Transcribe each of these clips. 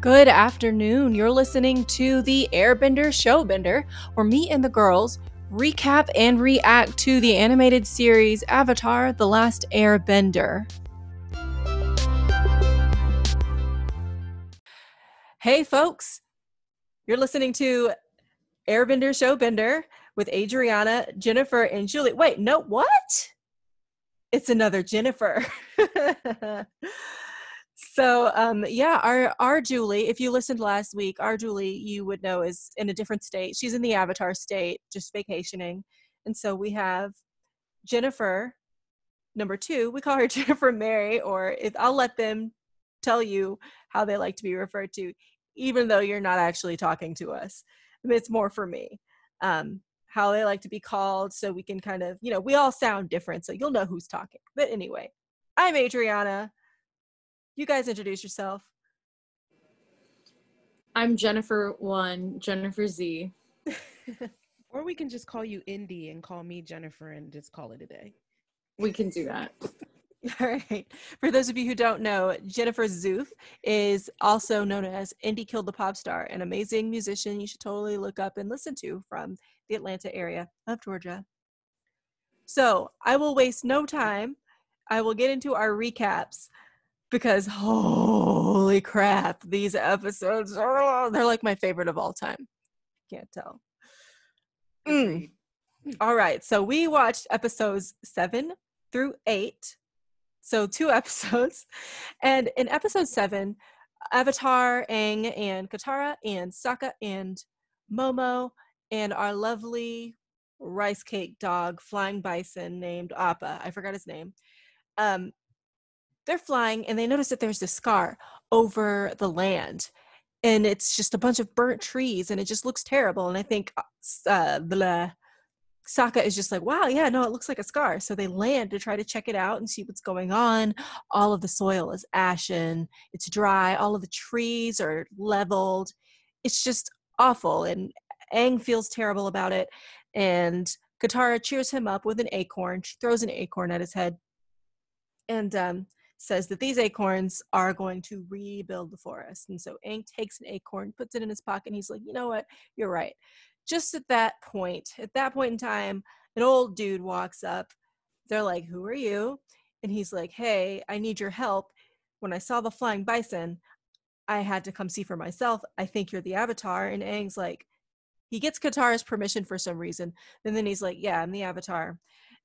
Good afternoon. You're listening to the Airbender Showbender, where me and the girls recap and react to the animated series Avatar The Last Airbender. Hey, folks. You're listening to Airbender Showbender with Adriana, Jennifer, and Julie. Wait, no, what? It's another Jennifer. So um, yeah, our our Julie, if you listened last week, our Julie, you would know is in a different state. She's in the Avatar state, just vacationing. And so we have Jennifer, number two. We call her Jennifer Mary, or if I'll let them tell you how they like to be referred to, even though you're not actually talking to us. It's more for me. Um, how they like to be called, so we can kind of, you know, we all sound different, so you'll know who's talking. But anyway, I'm Adriana you guys introduce yourself. I'm Jennifer One, Jennifer Z. or we can just call you Indy and call me Jennifer and just call it a day. We can do that. All right. For those of you who don't know, Jennifer Zoof is also known as Indy Killed the Pop Star, an amazing musician you should totally look up and listen to from the Atlanta area of Georgia. So I will waste no time. I will get into our recaps because holy crap, these episodes are they're like my favorite of all time. Can't tell. Mm. All right, so we watched episodes seven through eight. So two episodes. And in episode seven, Avatar, Aang, and Katara, and Sokka, and Momo, and our lovely rice cake dog, flying bison named Appa. I forgot his name. Um, they're flying and they notice that there's a scar over the land and it's just a bunch of burnt trees and it just looks terrible and i think uh, uh Sokka is just like, wow, yeah, no, it looks like a scar. So they land to try to check it out and see what's going on. All of the soil is ashen, it's dry, all of the trees are leveled. It's just awful. And Aang feels terrible about it. And Katara cheers him up with an acorn. She throws an acorn at his head. And um, says that these acorns are going to rebuild the forest. And so Aang takes an acorn, puts it in his pocket, and he's like, you know what? You're right. Just at that point, at that point in time, an old dude walks up. They're like, who are you? And he's like, hey, I need your help. When I saw the flying bison, I had to come see for myself. I think you're the avatar. And Aang's like, he gets Katara's permission for some reason. And then he's like, yeah, I'm the avatar.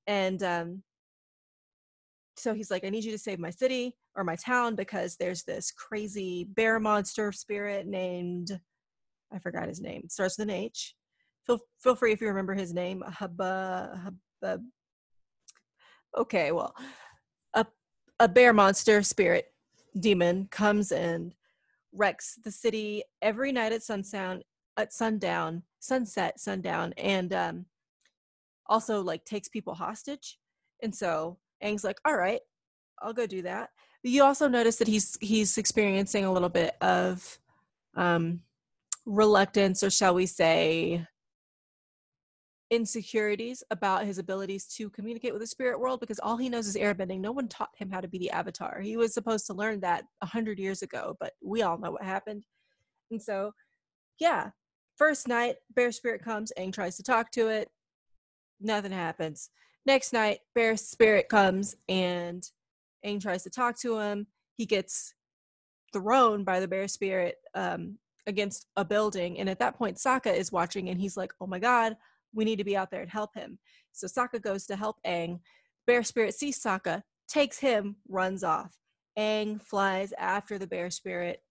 And um, so he's like, I need you to save my city or my town because there's this crazy bear monster spirit named, I forgot his name. It starts with an H. Feel feel free if you remember his name. Hubba, hubba. Okay, well, a a bear monster spirit demon comes and wrecks the city every night at sundown, at sundown, sunset, sundown, and um, also like takes people hostage. And so Aang's like, all right, I'll go do that. You also notice that he's he's experiencing a little bit of um, reluctance, or shall we say, insecurities about his abilities to communicate with the spirit world because all he knows is airbending. No one taught him how to be the avatar. He was supposed to learn that a hundred years ago, but we all know what happened. And so, yeah, first night, bear spirit comes, Aang tries to talk to it. Nothing happens. Next night, Bear Spirit comes and Aang tries to talk to him. He gets thrown by the Bear Spirit um, against a building. And at that point, Sokka is watching and he's like, oh my God, we need to be out there and help him. So Sokka goes to help Aang. Bear Spirit sees Sokka, takes him, runs off. Aang flies after the Bear Spirit.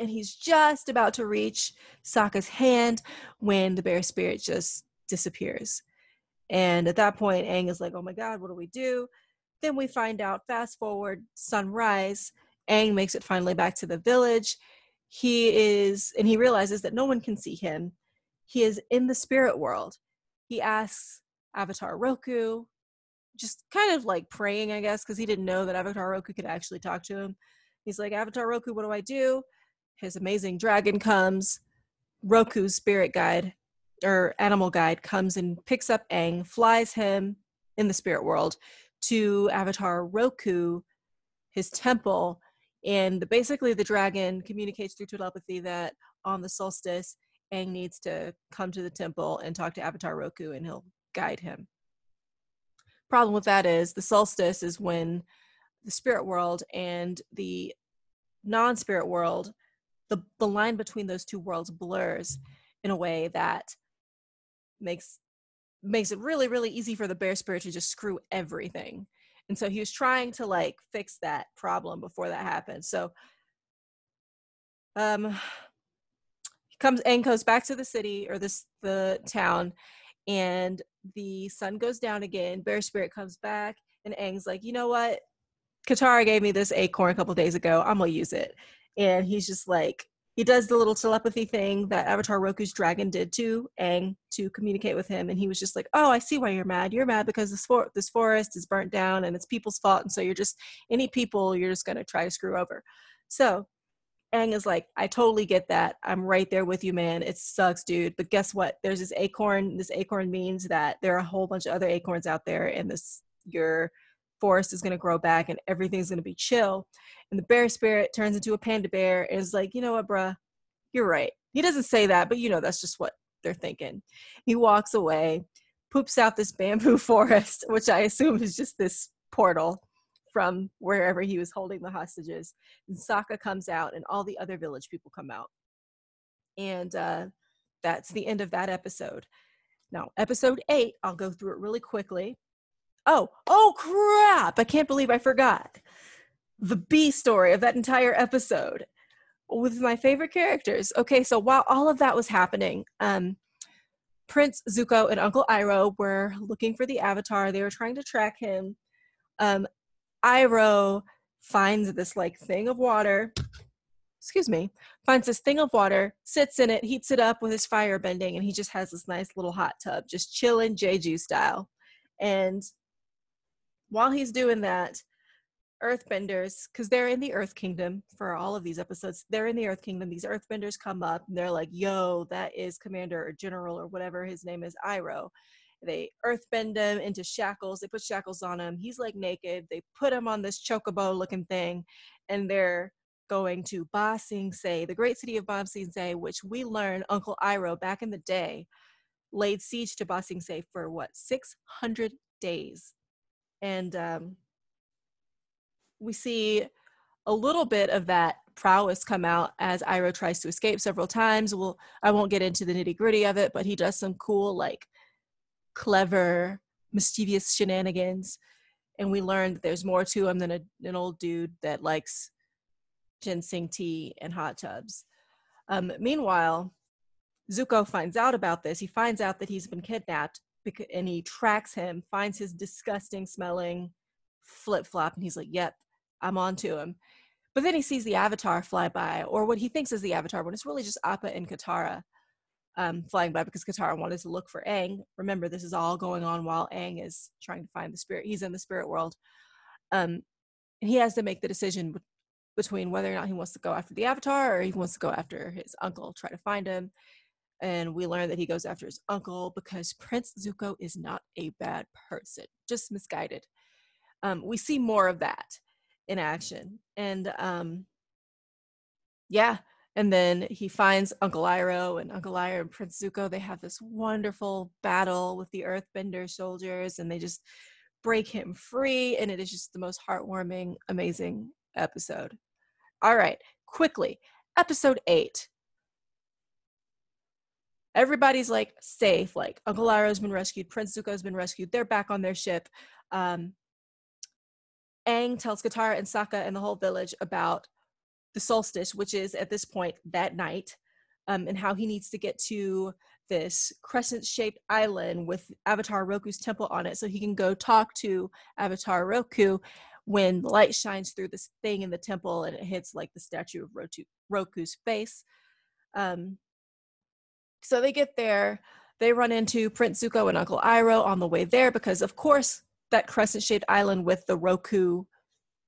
And he's just about to reach Sokka's hand when the Bear Spirit just disappears. And at that point, Aang is like, oh my God, what do we do? Then we find out, fast forward, sunrise, Aang makes it finally back to the village. He is, and he realizes that no one can see him. He is in the spirit world. He asks Avatar Roku, just kind of like praying, I guess, because he didn't know that Avatar Roku could actually talk to him. He's like, Avatar Roku, what do I do? His amazing dragon comes. Roku's spirit guide or animal guide comes and picks up Aang, flies him in the spirit world to Avatar Roku, his temple. And basically, the dragon communicates through telepathy that on the solstice, Aang needs to come to the temple and talk to Avatar Roku, and he'll guide him. Problem with that is the solstice is when the spirit world and the non-spirit world, the the line between those two worlds blurs in a way that makes makes it really really easy for the bear spirit to just screw everything. And so he was trying to like fix that problem before that happened. So um he comes and goes back to the city or this the town and the sun goes down again. Bear spirit comes back and Aang's like you know what? Katara gave me this acorn a couple days ago. I'm gonna use it. And he's just like he does the little telepathy thing that Avatar Roku's dragon did to Aang to communicate with him, and he was just like, "Oh, I see why you're mad. You're mad because this for- this forest is burnt down and it's people's fault, and so you're just any people you're just gonna try to screw over." So Aang is like, "I totally get that. I'm right there with you, man. It sucks, dude. But guess what? There's this acorn. This acorn means that there are a whole bunch of other acorns out there, and this your forest is gonna grow back, and everything's gonna be chill." and the bear spirit turns into a panda bear and is like, you know what, bruh, you're right. He doesn't say that, but you know that's just what they're thinking. He walks away, poops out this bamboo forest, which I assume is just this portal from wherever he was holding the hostages. And Sokka comes out, and all the other village people come out. And uh, that's the end of that episode. Now, episode eight, I'll go through it really quickly. Oh, oh crap! I can't believe I forgot the B story of that entire episode with my favorite characters. Okay, so while all of that was happening, um, Prince Zuko and Uncle Iroh were looking for the Avatar. They were trying to track him. Um, Iroh finds this like thing of water. Excuse me. Finds this thing of water, sits in it, heats it up with his fire bending, and he just has this nice little hot tub, just chilling Jeju style. And while he's doing that, earthbenders because they're in the earth kingdom for all of these episodes they're in the earth kingdom these earthbenders come up and they're like yo that is commander or general or whatever his name is Iroh they earthbend him into shackles they put shackles on him he's like naked they put him on this chocobo looking thing and they're going to Ba Sing Se, the great city of Ba Sing Se, which we learned Uncle Iroh back in the day laid siege to Ba Sing Se for what 600 days and um we see a little bit of that prowess come out as Iroh tries to escape several times. Well, I won't get into the nitty gritty of it, but he does some cool, like, clever, mischievous shenanigans. And we learned that there's more to him than a, an old dude that likes ginseng tea and hot tubs. Um, meanwhile, Zuko finds out about this. He finds out that he's been kidnapped and he tracks him, finds his disgusting smelling flip flop, and he's like, Yep, I'm on to him. But then he sees the avatar fly by, or what he thinks is the avatar, when it's really just Appa and Katara um, flying by because Katara wanted to look for Aang. Remember, this is all going on while Aang is trying to find the spirit. He's in the spirit world. Um, he has to make the decision between whether or not he wants to go after the avatar or he wants to go after his uncle, try to find him. And we learn that he goes after his uncle because Prince Zuko is not a bad person, just misguided. Um, we see more of that in action. And um, yeah, and then he finds Uncle Iroh and Uncle Iroh and Prince Zuko. They have this wonderful battle with the Earthbender soldiers, and they just break him free. And it is just the most heartwarming, amazing episode. All right, quickly, episode eight. Everybody's like safe. Like Uncle Iroh's been rescued, Prince Zuko's been rescued. They're back on their ship. Um, Aang tells Katara and Sokka and the whole village about the solstice, which is at this point that night, um, and how he needs to get to this crescent shaped island with Avatar Roku's temple on it so he can go talk to Avatar Roku when the light shines through this thing in the temple and it hits like the statue of Roku, Roku's face. Um, so they get there. They run into Prince Zuko and Uncle Iroh on the way there because, of course, that crescent shaped island with the Roku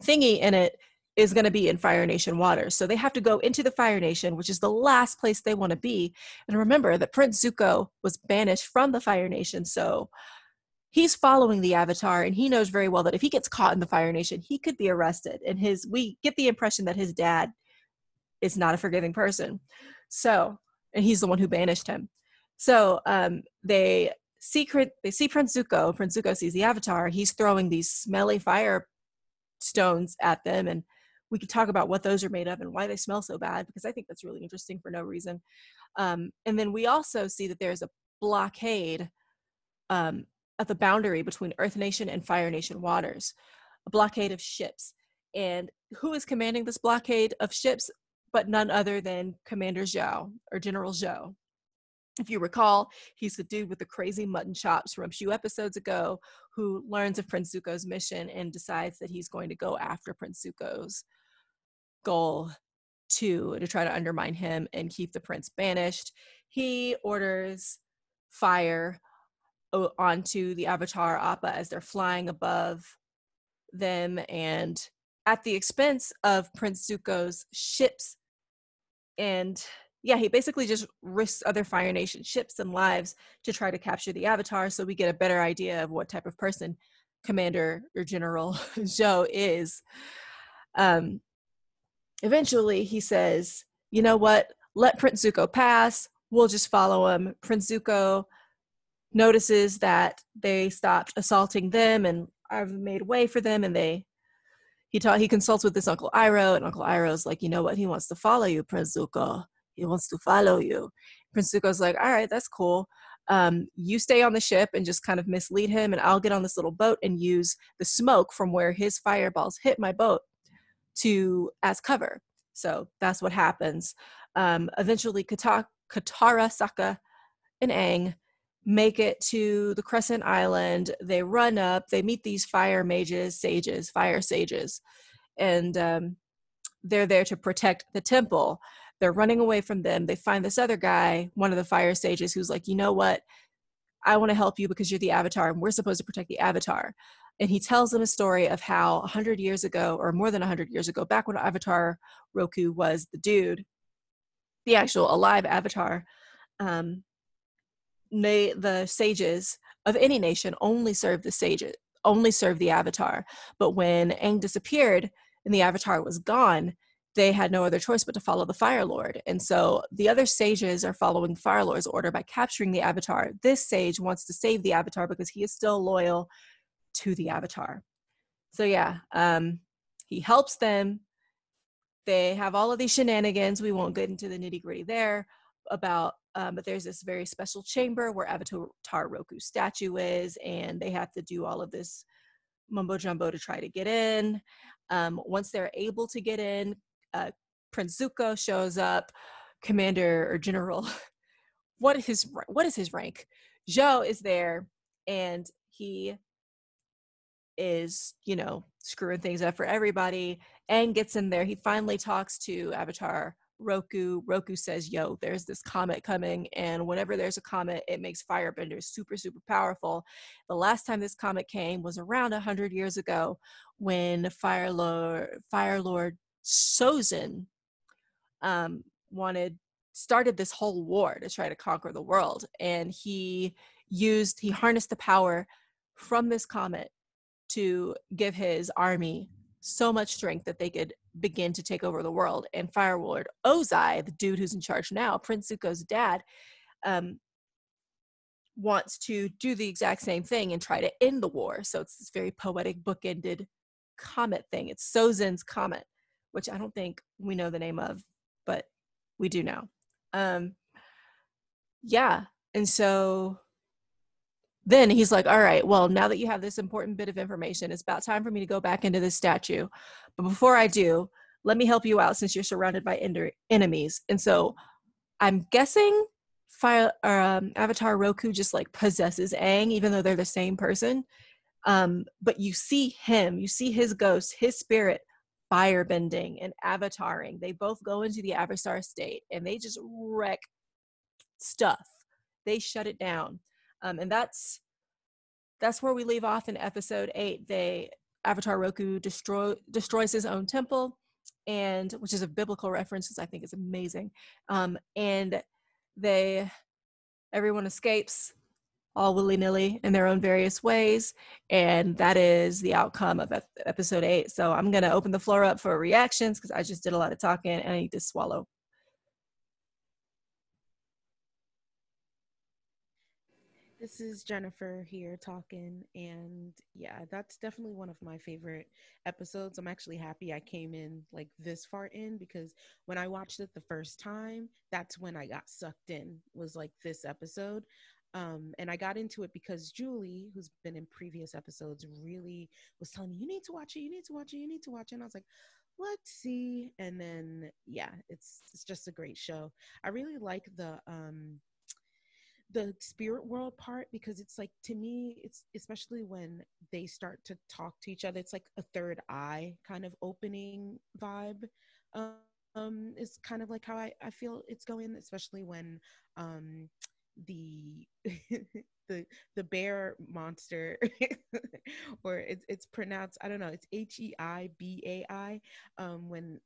thingy in it is going to be in Fire Nation waters. So they have to go into the Fire Nation, which is the last place they want to be. And remember that Prince Zuko was banished from the Fire Nation. So he's following the avatar and he knows very well that if he gets caught in the fire nation he could be arrested and his we get the impression that his dad is not a forgiving person so and he's the one who banished him. So um they secret they see prince zuko prince zuko sees the avatar. He's throwing these smelly fire stones at them and we could talk about what those are made of and why they smell so bad because i think that's really interesting for no reason. Um, and then we also see that there's a blockade um, at the boundary between Earth Nation and Fire Nation waters, a blockade of ships. And who is commanding this blockade of ships but none other than Commander Zhao or General Zhou? If you recall, he's the dude with the crazy mutton chops from a few episodes ago who learns of Prince Zuko's mission and decides that he's going to go after Prince Zuko's goal to to try to undermine him and keep the prince banished. He orders fire uh, onto the Avatar Appa as they're flying above them and at the expense of Prince Zuko's ships. And yeah, he basically just risks other Fire Nation ships and lives to try to capture the Avatar so we get a better idea of what type of person Commander or General Zhou is. Um, eventually, he says, you know what? Let Prince Zuko pass. We'll just follow him. Prince Zuko notices that they stopped assaulting them and I've made way for them and they he taught he consults with this uncle Iroh and Uncle Iroh's like, you know what, he wants to follow you, Prince Zuko. He wants to follow you. Prince Zuko's like, all right, that's cool. Um, you stay on the ship and just kind of mislead him, and I'll get on this little boat and use the smoke from where his fireballs hit my boat to as cover. So that's what happens. Um, eventually, Katara, Katara, Sokka, and Aang make it to the Crescent Island. They run up, they meet these fire mages, sages, fire sages, and um, they're there to protect the temple. They're running away from them. They find this other guy, one of the fire sages, who's like, you know what? I want to help you because you're the avatar and we're supposed to protect the avatar. And he tells them a story of how 100 years ago, or more than 100 years ago, back when Avatar Roku was the dude, the actual alive avatar, um, na- the sages of any nation only serve the sages, only serve the avatar. But when Aang disappeared and the avatar was gone, they had no other choice but to follow the Fire Lord. And so the other sages are following Fire Lord's order by capturing the avatar. This sage wants to save the avatar because he is still loyal to the avatar. So yeah, um, he helps them. They have all of these shenanigans. We won't get into the nitty gritty there about um, but there's this very special chamber where Avatar Roku's statue is, and they have to do all of this mumbo jumbo to try to get in. Um, once they're able to get in, uh, Prince Zuko shows up. Commander or General, what is his what is his rank? Zhou is there, and he is you know screwing things up for everybody. And gets in there. He finally talks to Avatar Roku. Roku says, yo, there's this comet coming. And whenever there's a comet, it makes firebenders super, super powerful. The last time this comet came was around 100 years ago when Fire Lord, Fire Lord Sozin um, wanted, started this whole war to try to conquer the world. And he used, he harnessed the power from this comet to give his army so much strength that they could begin to take over the world. And Fire Lord Ozai, the dude who's in charge now, Prince Zuko's dad, um, wants to do the exact same thing and try to end the war. So it's this very poetic, bookended comet thing. It's Sozin's comet, which I don't think we know the name of, but we do know. Um, yeah, and so then he's like, all right, well, now that you have this important bit of information, it's about time for me to go back into this statue. But before I do, let me help you out since you're surrounded by enemies. And so I'm guessing um, Avatar Roku just like possesses Aang, even though they're the same person. Um, but you see him, you see his ghost, his spirit firebending and avataring. They both go into the avatar state and they just wreck stuff. They shut it down um, and that's that's where we leave off in episode eight. They Avatar Roku destroy destroys his own temple, and which is a biblical reference, which I think is amazing. Um, and they everyone escapes. all willy nilly in their own various ways. And that is the outcome of episode eight. So I'm going to open the floor up for reactions because I just did a lot of talking and I need to swallow. This is Jennifer here talking, and yeah, that's definitely one of my favorite episodes. I'm actually happy I came in like this far in because when I watched it the first time, that's when I got sucked in, was like this episode. Um, and I got into it because Julie, who's been in previous episodes, really was telling me, You need to watch it, you need to watch it, you need to watch it. And I was like, let's see and then yeah it's it's just a great show i really like the um the spirit world part because it's like to me it's especially when they start to talk to each other it's like a third eye kind of opening vibe. Um is kind of like how i, I feel it's going especially when um the the the bear monster or it's it's pronounced i don't know it's h-e-i-b-a-i um when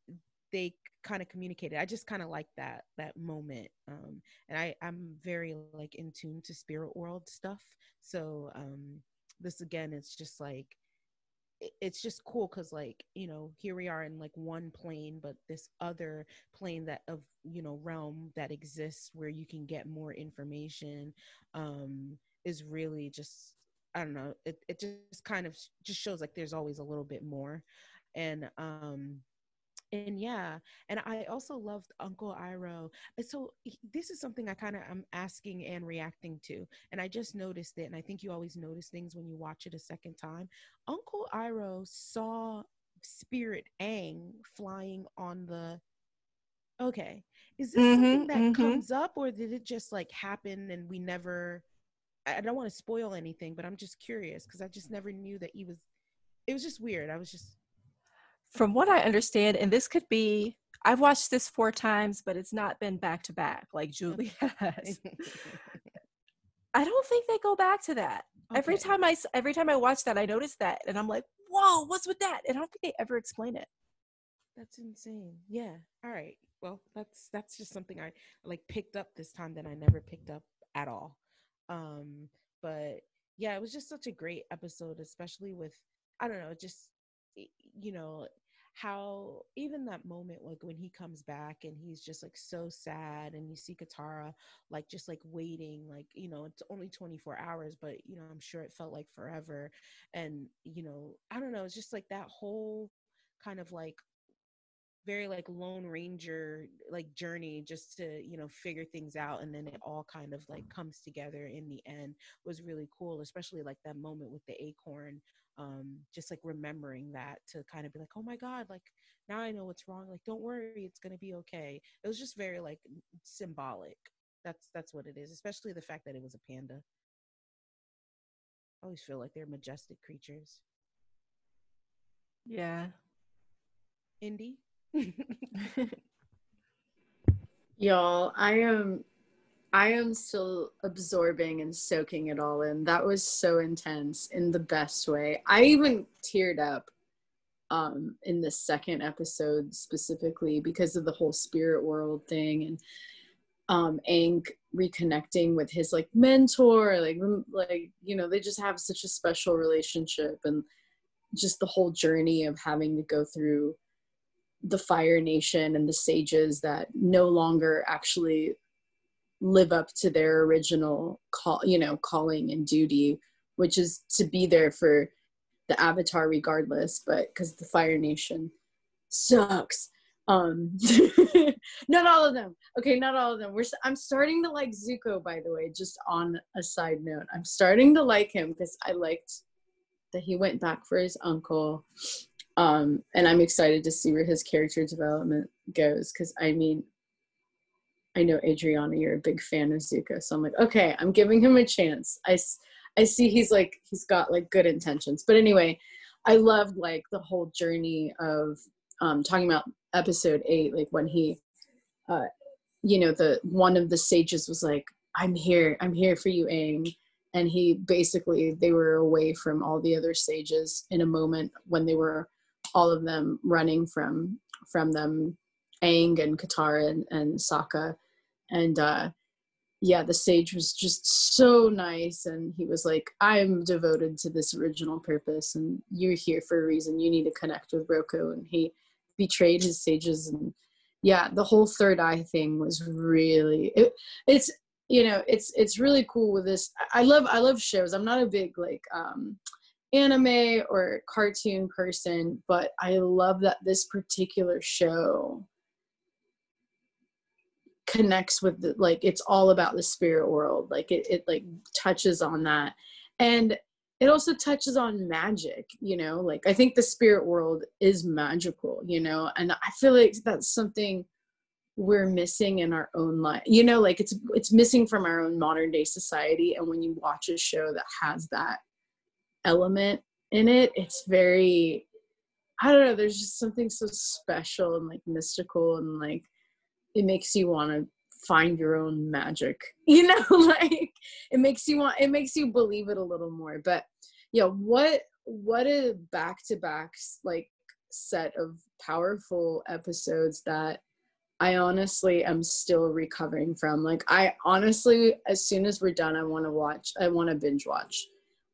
they kind of communicated. I just kind of like that that moment um and i i'm very like in tune to spirit world stuff. So um this again it's just like it's just cool because like you know here we are in like one plane but this other plane that of you know realm that exists where you can get more information um is really just i don't know it, it just kind of just shows like there's always a little bit more. And um and yeah and i also loved uncle iroh so this is something i kind of i'm asking and reacting to and i just noticed it and i think you always notice things when you watch it a second time uncle iroh saw spirit Aang flying on the okay is this mm-hmm, something that mm-hmm. comes up or did it just like happen and we never i don't want to spoil anything but i'm just curious because i just never knew that he was it was just weird i was just from what I understand, and this could be, I've watched this four times, but it's not been back to back like Julie has. I don't think they go back to that. Okay. Every time I every time I watch that, I notice that, and I'm like, "Whoa, what's with that?" And I don't think they ever explain it. That's insane. Yeah. All right. Well, that's that's just something I like picked up this time that I never picked up at all. Um, but yeah, it was just such a great episode, especially with I don't know, just you know how even that moment like when he comes back and he's just like so sad and you see Katara like just like waiting like you know it's only 24 hours but you know I'm sure it felt like forever. And you know I don't know it's just like that whole kind of like very like lone ranger like journey just to you know figure things out and then it all kind of like comes together in the end was really cool especially like that moment with the acorn um, just like remembering that to kind of be like, oh my God, like now I know what's wrong. Like, don't worry, it's gonna be okay. It was just very like symbolic. That's that's what it is, especially the fact that it was a panda. I always feel like they're majestic creatures. Yeah. Indy. Y'all, I am I am still absorbing and soaking it all in. That was so intense in the best way. I even teared up um, in the second episode specifically because of the whole spirit world thing and um reconnecting with his like mentor like like you know they just have such a special relationship and just the whole journey of having to go through the fire nation and the sages that no longer actually live up to their original call you know calling and duty which is to be there for the avatar regardless but because the fire nation sucks. Um not all of them. Okay not all of them. We're i'm starting to like zuko by the way just on a side note. I'm starting to like him because i liked that he went back for his uncle. Um and i'm excited to see where his character development goes because i mean I know Adriana, you're a big fan of Zuko, so I'm like, okay, I'm giving him a chance. I, I see he's like he's got like good intentions, but anyway, I loved like the whole journey of um, talking about episode eight, like when he, uh, you know, the one of the sages was like, "I'm here, I'm here for you, Aang," and he basically they were away from all the other sages in a moment when they were all of them running from from them Aang and Katara and, and Sokka and uh, yeah, the sage was just so nice. And he was like, I'm devoted to this original purpose and you're here for a reason. You need to connect with Roku. And he betrayed his sages. And yeah, the whole third eye thing was really, it, it's, you know, it's, it's really cool with this. I love, I love shows. I'm not a big like, um, anime or cartoon person, but I love that this particular show connects with the like it's all about the spirit world like it, it like touches on that. And it also touches on magic you know like i think the spirit world is magical you know and i feel like that's something we're missing in our own life you know like it's it's missing from our own modern day society and when you watch a show that has that element in it it's very i don't know there's just something so special and like mystical and like it makes you want to find your own magic you know like it makes you want it makes you believe it a little more but yeah what what a back to back like set of powerful episodes that I honestly am still recovering from. Like I honestly, as soon as we're done, I want to watch. I want to binge watch.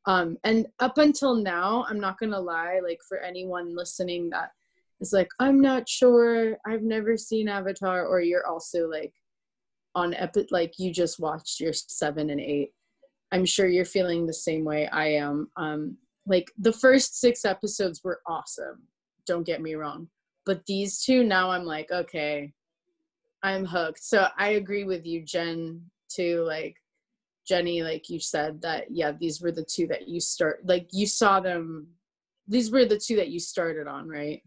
Um, and up until now, I'm not gonna lie. Like for anyone listening that is like, I'm not sure. I've never seen Avatar, or you're also like on epi- like you just watched your seven and eight. I'm sure you're feeling the same way I am. Um, like the first six episodes were awesome. Don't get me wrong, but these two now I'm like, okay, I'm hooked. So I agree with you, Jen. Too like Jenny, like you said that yeah, these were the two that you start like you saw them. These were the two that you started on, right?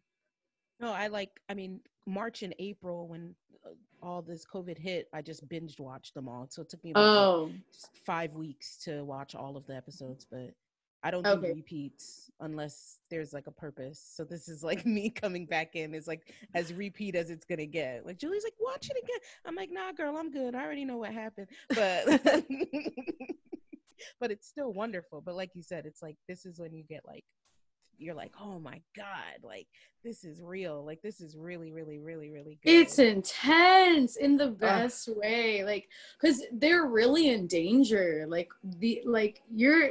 No, I like. I mean, March and April when uh, all this COVID hit, I just binge watched them all. So it took me about Oh, five weeks to watch all of the episodes, but I don't Okay. do repeats unless there's like a purpose. So this is like me coming back in. It's like as repeat as it's gonna get. Like Julie's like, watch it again. I'm like, nah, girl, I'm good. I already know what happened. But but it's still wonderful. But like you said, it's like this is when you get like you're like, oh my God, like this is real. Like this is really, really, really, really good. it's intense in the best way. Like, cause they're really in danger. Like the like you're.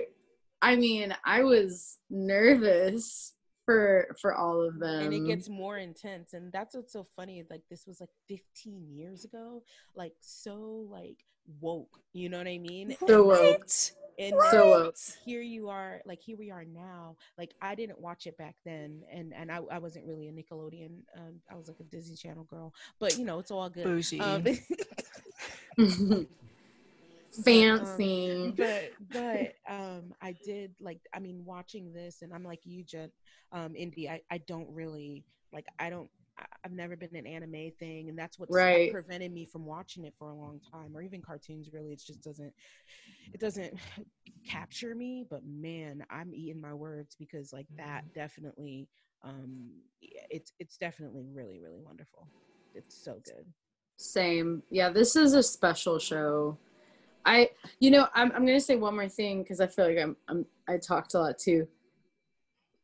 I mean, I was nervous for for all of them. and it gets more intense and that's what's so funny like this was like 15 years ago like so like woke you know what i mean so woke. and So woke. here you are like here we are now like i didn't watch it back then and and i, I wasn't really a nickelodeon um, i was like a disney channel girl but you know it's all good Bougie. um, Fancy. but but um i did like i mean watching this and i'm like you jen um Indy i i don't really like i don't I've never been an anime thing, and that's what Right. prevented me from watching it for a long time, or even cartoons. Really, it just doesn't, it doesn't capture me. But man, I'm eating my words because like that definitely, um, it's it's definitely really really wonderful. It's so good. Same. Yeah, this is a special show. I, you know, I'm I'm gonna say one more thing because I feel like I'm I'm I talked a lot too.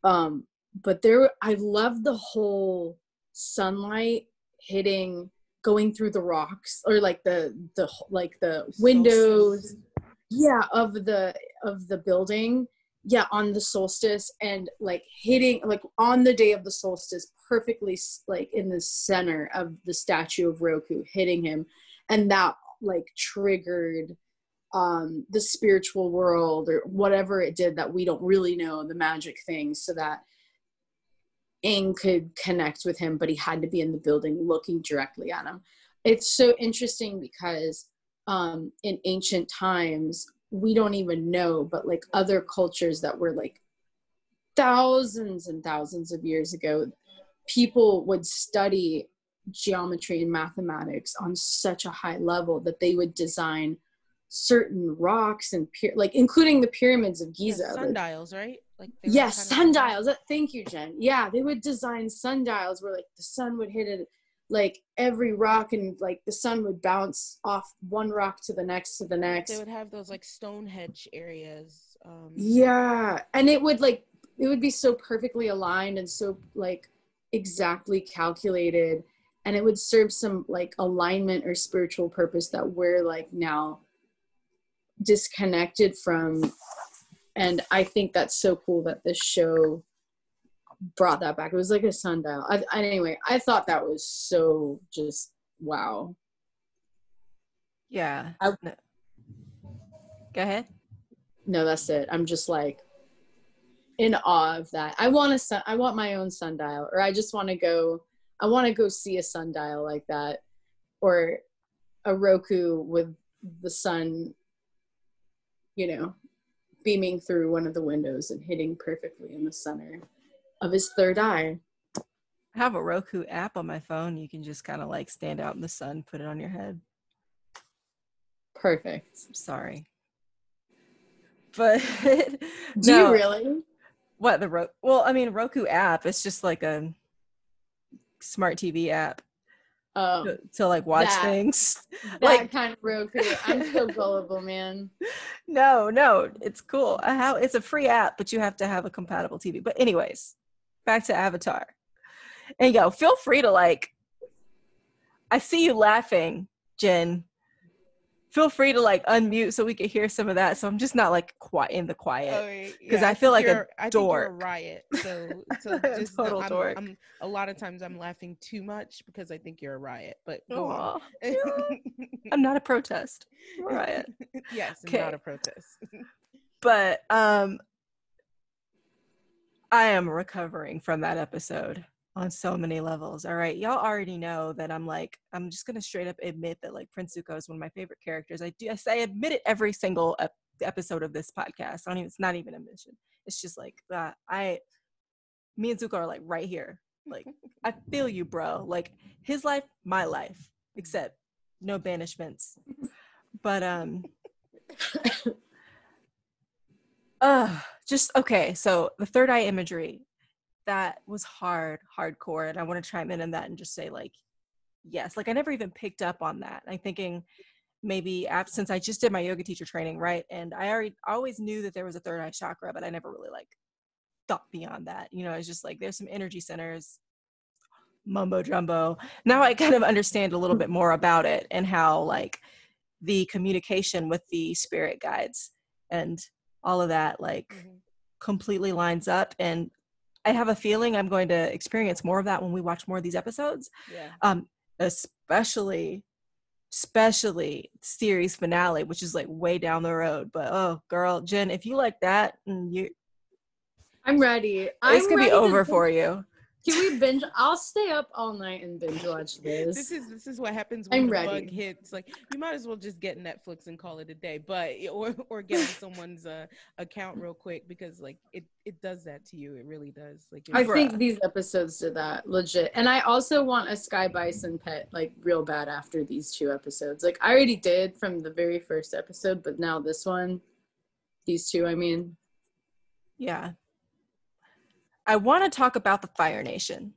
Um, but there, I love the whole sunlight hitting, going through the rocks or like the the like the windows, yeah, of the of the building, yeah, on the solstice and like hitting like on the day of the solstice, perfectly like in the center of the statue of Roku, hitting him, and that like triggered um the spiritual world or whatever it did that we don't really know the magic things so that Aang could connect with him but he had to be in the building looking directly at him. It's so interesting because um in ancient times we don't even know but like other cultures that were like thousands and thousands of years ago people would study geometry and mathematics on such a high level that they would design certain rocks and like including the pyramids of Yeah, Giza. like- sundials, right? Like yes, of- sundials. Uh, Thank you, Jen. Yeah, they would design sundials where like the sun would hit it like every rock and like the sun would bounce off one rock to the next to the next. They would have those like Stonehenge areas. Um, Yeah, and it would like it would be so perfectly aligned and so like exactly calculated and it would serve some like alignment or spiritual purpose that we're like now disconnected from and i think that's so cool that this show brought that back it was like a sundial I, anyway i thought that was so just wow Yeah. I- No. Go ahead. no that's it i'm just like in awe of that i want a sun i want my own sundial or i just want to go i want to go see a sundial like that or a roku with the sun you know beaming through one of the windows and hitting perfectly in the center of his third eye I have a Roku app on my phone. You can just kind of like stand out in the sun, put it on your head. perfect I'm sorry. But do no, you really what the Roku? Well, I mean, Roku app. It's just like a smart TV app um to, to like watch that- things. that like- kind of roku i'm so gullible man No, no, it's cool. Have, it's a free app, but you have to have a compatible TV. But anyways, back to Avatar. And yo, feel free to like. I see you laughing, Jen. Feel free to like unmute so we can hear some of that. So I'm just not like quiet in the quiet. 'Cause I feel like a a I think you're a dork. riot. So, so A just total I'm, dork. I'm, a lot of times I'm laughing too much because I think you're a riot. But go on. Aw, I'm not a protest. Riot. yes, I'm Okay. not a protest. but um I am recovering from that episode on so many levels. All right. Y'all already know that I'm like, I'm just gonna straight up admit that like Prince Zuko is one of my favorite characters. I do I say I admit it every single ep- episode of this podcast. I don't even it's not even a mission. It's just like uh, I me and Zuko are like right here. Like I feel you, bro. Like his life, my life, except no banishments. But um uh just okay so the third eye imagery that was hard hardcore and i want to chime in on that and just say like yes like i never even picked up on that. I'm thinking maybe after, since i just did my yoga teacher training right and i already always knew that there was a third eye chakra but i never really like thought beyond that. You know it's just like there's some energy centers mumbo jumbo. Now i kind of understand a little bit more about it and how like the communication with the spirit guides and all of that like Mhm. completely lines up and i have a feeling i'm going to experience more of that when we watch more of these episodes Yeah. um especially especially series finale which is like way down the road but oh girl jen if you like that and you i'm ready it's I'm gonna ready be over binge- for you can we binge i'll stay up all night and binge watch this, This is this is what happens when I'm the ready. bug hits. Like you might as well just get Netflix and call it a day, but or or get someone's uh, account real quick because like it it does that to you. It really does. Like I it's- think these episodes did that legit. And I also want a Sky Bison pet like real bad after these two episodes. Like I already did from the very first episode, but now this one, these two, I mean, yeah i want to talk about the fire nation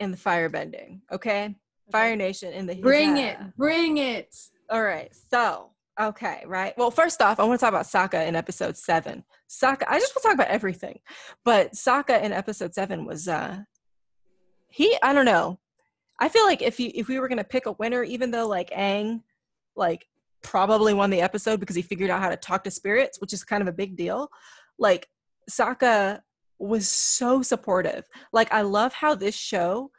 and the fire bending okay fire nation and the bring it, bring it. All right. So, okay, right. Well, first off, I want to talk about Sokka in episode seven. Sokka, I just want to talk about everything. But Sokka in episode seven was uh he, I don't know. I feel like if you if we were gonna pick a winner, even though like Aang like probably won the episode because he figured out how to talk to spirits, which is kind of a big deal. Like Sokka was so supportive. Like I love how this show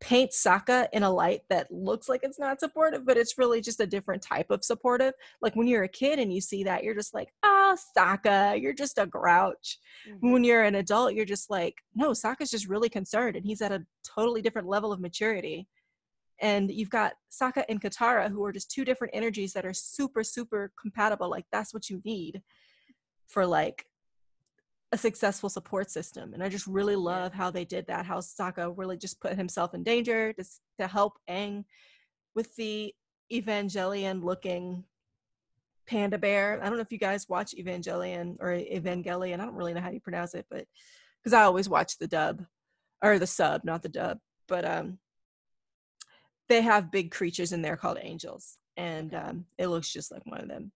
paints Sokka in a light that looks like it's not supportive, but it's really just a different type of supportive. Like when you're a kid and you see that, you're just like, oh, Sokka, you're just a grouch. Mhm. When you're an adult, you're just like, no, Sokka's just really concerned and he's at a totally different level of maturity. And you've got Sokka and Katara, who are just two different energies that are super, super compatible. Like that's what you need for like a successful support system. And I just really love how they did that, how Sokka really just put himself in danger to, to help Aang with the Evangelion looking panda bear. I don't know if you guys watch Evangelion or Evangelion. I don't really know how you pronounce it, but because I always watch the dub or the sub, not the dub. But um they have big creatures in there called angels. And um it looks just like one of them.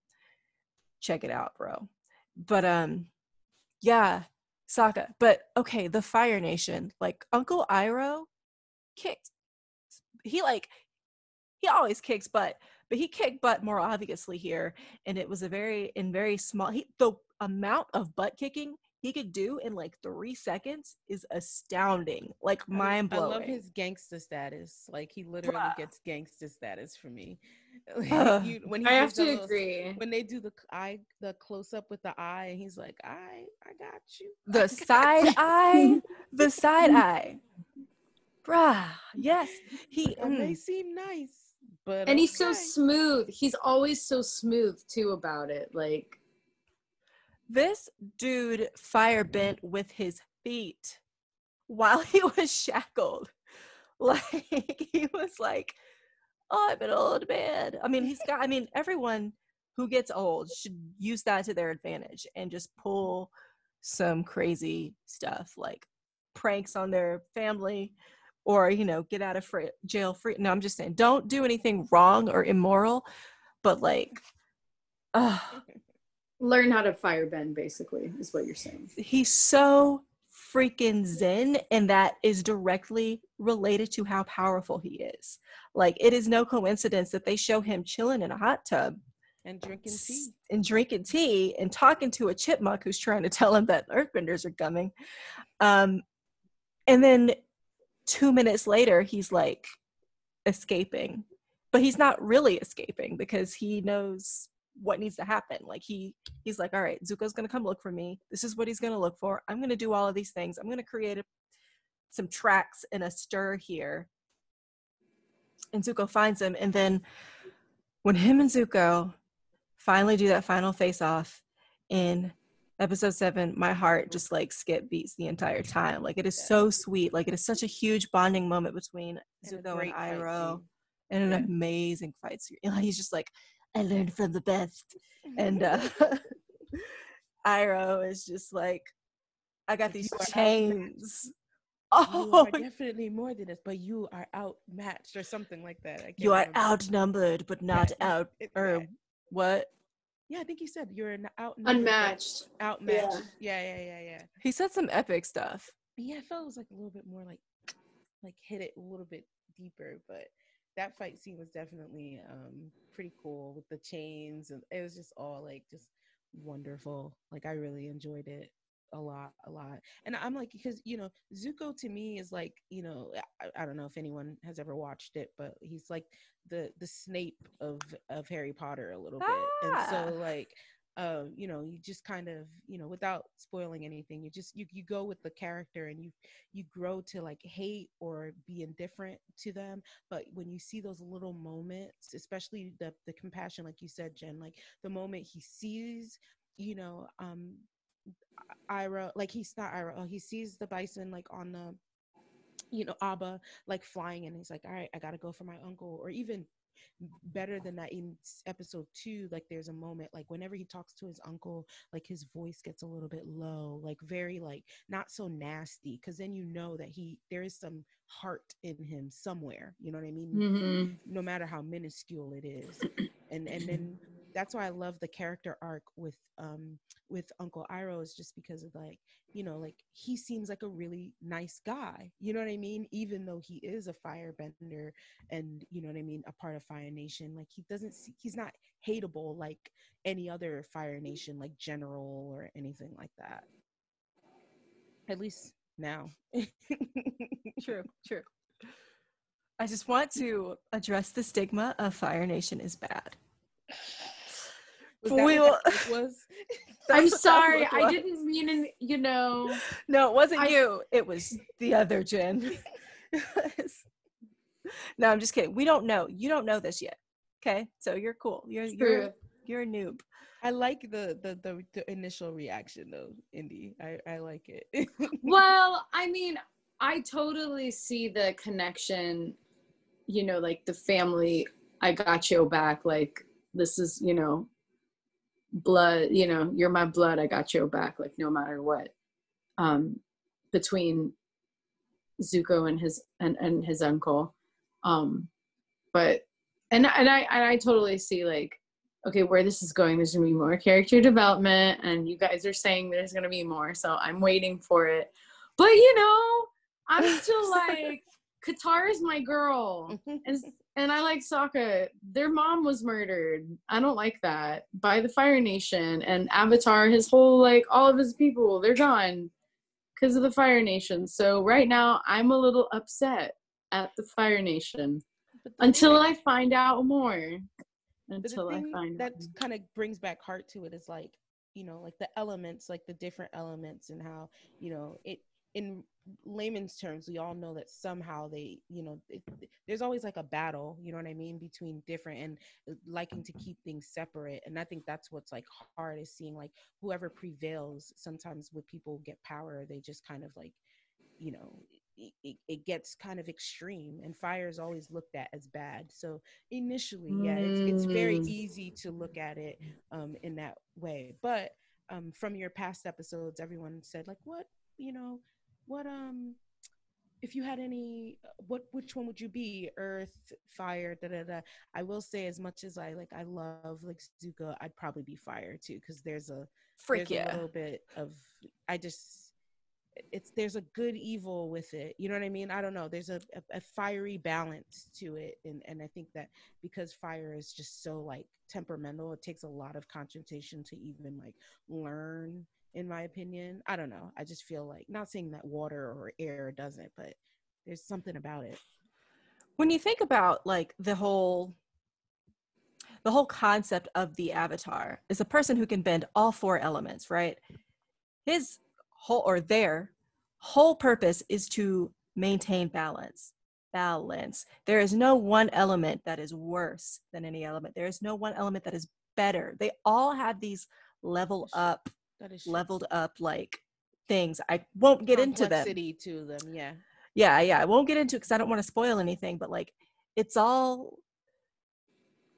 Check it out, bro. But um yeah, Sokka. But okay, the Fire Nation, like Uncle Iroh kicked. He like he always kicks butt, but he kicked butt more obviously here, and it was a very in very small. He, the amount of butt kicking he could do in like three seconds is astounding, like mind blowing. I love his gangster status. Like he literally Bruh. gets gangster status for me. Like, Ugh. you- when he I have to those- agree. When they do the c- eye, the close up with the eye, and he's like, "I, I got you." The got side you." eye, the side eye, bruh. Yes, he. And they mm. seem nice, but And he's so smooth. He's always so smooth too about it. Like This dude fire bent with his feet while he was shackled. Like he was like, "Oh, I'm an old man." I mean, he's got. I mean, everyone who gets old should use that to their advantage and just pull some crazy stuff like pranks on their family or you know get out of free, jail free no i'm just saying don't do anything wrong or immoral but like uh, learn how to fire bend basically is what you're saying. he's so freaking zen and that is directly related to how powerful he is like it is no coincidence that they show him chilling in a hot tub and drinking tea. and drinking tea and talking to a chipmunk who's trying to tell him that earthbenders are coming um and then two minutes later he's like escaping but he's not really escaping because he knows what needs to happen like he he's like all right zuko's gonna come look for me this is what he's gonna look for i'm gonna do all of these things i'm gonna create a, some tracks and a stir here and zuko finds him and then when him and zuko finally do that final face off in episode seven, my heart just like skip beats the entire time. Like it is Yeah. so sweet. Like it is such a huge bonding moment between And Zuko and Iroh and an Yeah. amazing fight scene. He's just like, I learned from the best. And uh Iroh is just like, I got these "You are chains. you Oh, are definitely more than this, but you are outmatched or something like that. I you are remember. outnumbered, but not Yeah, out. it- Or yeah. what? Yeah, I think you said you're an out Unmatched. Outmatched. Yeah, yeah, yeah, yeah. He said some epic stuff. Yeah, I felt it was like a little bit more like like hit it a little bit deeper, but that fight scene was definitely um pretty cool with the chains and it was just all like just wonderful. Like I really enjoyed it a lot, a lot. And I'm like because you know, Zuko to me is like, you know, I, I don't know if anyone has ever watched it, but he's like the the Snape of of Harry Potter a little bit. And Ah. so like um, you know, you just kind of, you know, without spoiling anything, you just you you go with the character and you you grow to like hate or be indifferent to them. But when you see those little moments, especially the the compassion, like you said, Jen, like the moment he sees, you know, um Iroh, like he's not Iroh, oh, he sees the bison like on the you know, Appa like flying and he's like, all right, I gotta go for my uncle. Or even better than that in episode two, like there's a moment like whenever he talks to his uncle, like his voice gets a little bit low, like very like not so nasty, because then you know that he there is some heart in him somewhere. You know what I mean? Mm-hmm. no matter how minuscule it is and and then that's why i love the character arc with um with uncle iroh is just because of like you know like he seems like a really nice guy you know what i mean even though he is a firebender and you know what i mean a part of fire nation like he doesn't see, he's not hateable like any other fire nation like general or anything like that at least now True, true. I just want to address the stigma of Fire Nation is bad. Was we will. was I'm sorry. look I didn't mean, an, you know. No, it wasn't I- you. It was the other Jen. no, I'm just kidding. We don't know. You don't know this yet. Okay, so you're cool. You're you're you're a noob. I like the the the, the initial reaction though, Indy. I I like it. Well, I mean, I totally see the connection, you know, like the family, I got your back. Like, this is, you know, blood, you know, you're my blood, I got your back, like, no matter what. Um, between Zuko and his and, and his uncle. Um, but and and I and I totally see like okay where this is going there's gonna be more character development and you guys are saying there's gonna be more so i'm waiting for it but you know i'm still like Katara is my girl. Mm-hmm. and and I like Sokka. Their mom was murdered. I don't like that by the Fire Nation and Avatar. His whole like all of his people, they're gone because of the Fire Nation. So right now, I'm a little upset at the Fire Nation until I find out more. Until I find that kind of brings back heart to it is like you know like the elements like the different elements and how you know it in layman's terms we all know that somehow they you know it, there's always like a battle you know what i mean between different and uh, liking to keep things separate. And i think that's what's like hard is seeing like whoever prevails sometimes with people get power they just kind of like you know it, it, it gets kind of extreme and fire is always looked at as bad. So initially yeah it's, it's very Mm. easy to look at it um, in that way. But um, from your past episodes everyone said like what? You know what um if you had any what which one would you be? Earth fire da da da. I will say as much as i like i love like zuko i'd probably be fire too because there's a Freak there's a little bit of i just it's there's a good evil with it. You know what i mean? I don't know. There's a, a, a fiery balance to it. And and i think that because fire is just so like temperamental it takes a lot of concentration to even like learn in my opinion i don't know i just feel like not saying that water or air doesn't but there's something about it. When you think about like the whole the whole concept of the avatar is a person who can bend all four elements right? His whole or their whole purpose is to maintain balance balance. There is no one element that is worse than any element. There is no one element that is better. They all have these level up leveled up like things i won't get into them. Complexity to them yeah. Yeah yeah i won't get into it because i don't want to spoil anything but like it's all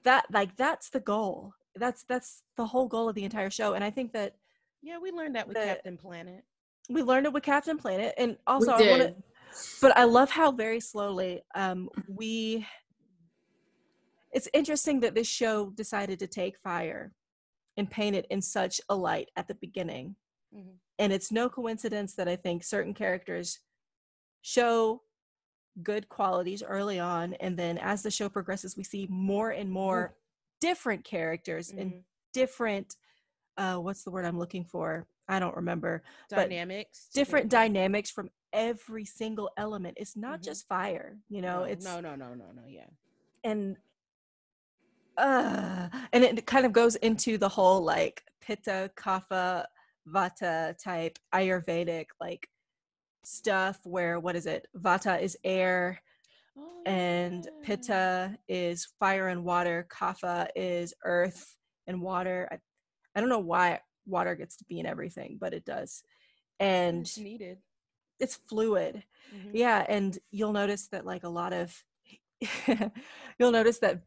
that like that's the goal. That's that's the whole goal of the entire show and i think that yeah we learned that with The- captain planet. we learned it with captain planet and We also i want to but i love how very slowly um we it's interesting that this show decided to take fire and paint it in such a light at the beginning Mhm. and it's no coincidence that i think certain characters show good qualities early on and then as the show progresses we see more and more different characters and Mhm. different uh what's the word i'm looking for i don't remember dynamics different dynamics from every single element it's not Mhm. just fire you know no, it's no no no no no yeah and uh and it kind of goes into the whole like pitta kapha vata type ayurvedic like stuff where what is it? Vata is air Oh, and yeah. pitta is fire and water. Kapha is earth and water. I, I don't know why water gets to be in everything but it does. And It's needed. it's fluid. Mhm. yeah and you'll notice that like a lot of you'll notice that